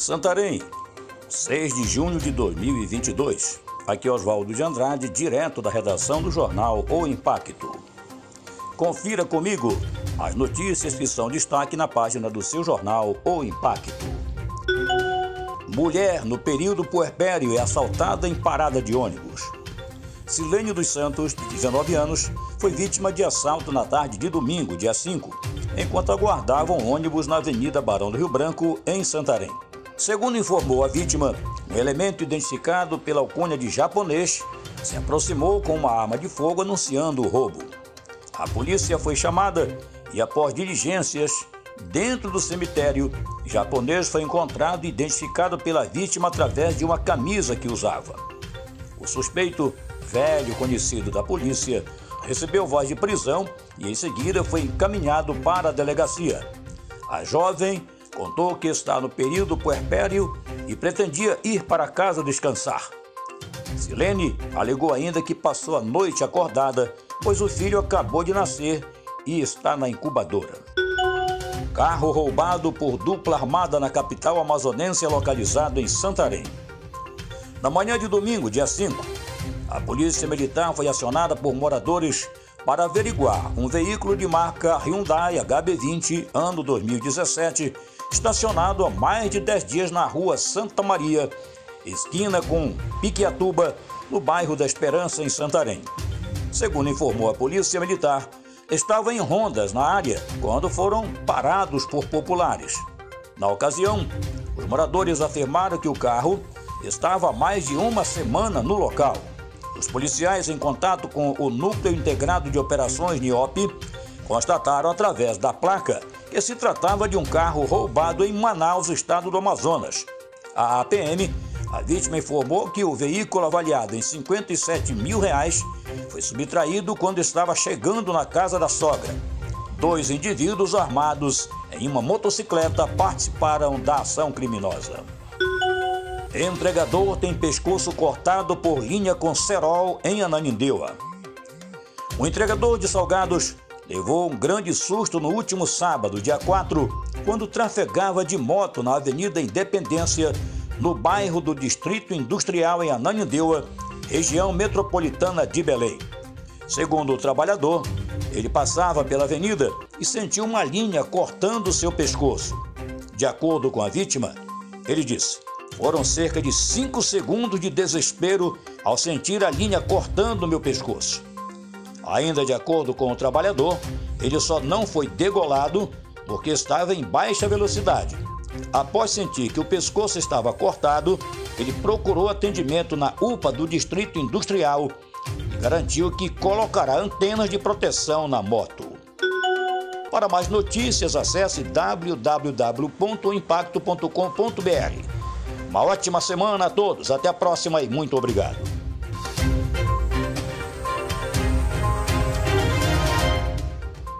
Santarém, 6 de junho de 2022. Aqui é Oswaldo de Andrade, direto da redação do jornal O Impacto. Confira comigo as notícias que são destaque na página do seu jornal O Impacto. Mulher no período puerpério é assaltada em parada de ônibus. Silênio dos Santos, de 19 anos, foi vítima de assalto na tarde de domingo, dia 5, enquanto aguardava um ônibus na Avenida Barão do Rio Branco, em Santarém. Segundo informou a vítima, um elemento identificado pela alcunha de japonês se aproximou com uma arma de fogo anunciando o roubo. A polícia foi chamada e, após diligências, dentro do cemitério, japonês foi encontrado e identificado pela vítima através de uma camisa que usava. O suspeito, velho conhecido da polícia, recebeu voz de prisão e em seguida foi encaminhado para a delegacia. A jovem Contou que está no período puerpério e pretendia ir para casa descansar. Silene alegou ainda que passou a noite acordada, pois o filho acabou de nascer e está na incubadora. Carro roubado por dupla armada na capital amazonense localizado em Santarém. Na manhã de domingo, dia 5, a polícia militar foi acionada por moradores para averiguar um veículo de marca Hyundai HB20 ano 2017 estacionado há mais de 10 dias na rua Santa Maria, esquina com Piquiatuba, no bairro da Esperança, em Santarém. Segundo informou a Polícia Militar, estava em rondas na área quando foram parados por populares. Na ocasião, os moradores afirmaram que o carro estava há mais de uma semana no local. Os policiais, em contato com o Núcleo Integrado de Operações NIOP, constataram através da placa que se tratava de um carro roubado em Manaus, estado do Amazonas. A APM, a vítima informou que o veículo avaliado em 57 mil reais foi subtraído quando estava chegando na casa da sogra. Dois indivíduos armados em uma motocicleta participaram da ação criminosa. Entregador tem pescoço cortado por linha com cerol em Ananindeua. O entregador de salgados levou um grande susto no último sábado, dia 4, quando trafegava de moto na Avenida Independência, no bairro do Distrito Industrial em Ananindeua, região metropolitana de Belém. Segundo o trabalhador, ele passava pela avenida e sentiu uma linha cortando seu pescoço. De acordo com a vítima, ele disse: foram cerca de cinco segundos de desespero ao sentir a linha cortando meu pescoço. Ainda de acordo com o trabalhador, ele só não foi degolado porque estava em baixa velocidade. Após sentir que o pescoço estava cortado, ele procurou atendimento na UPA do Distrito Industrial e garantiu que colocará antenas de proteção na moto. Para mais notícias, acesse www.impacto.com.br. Uma ótima semana a todos, até a próxima e muito obrigado.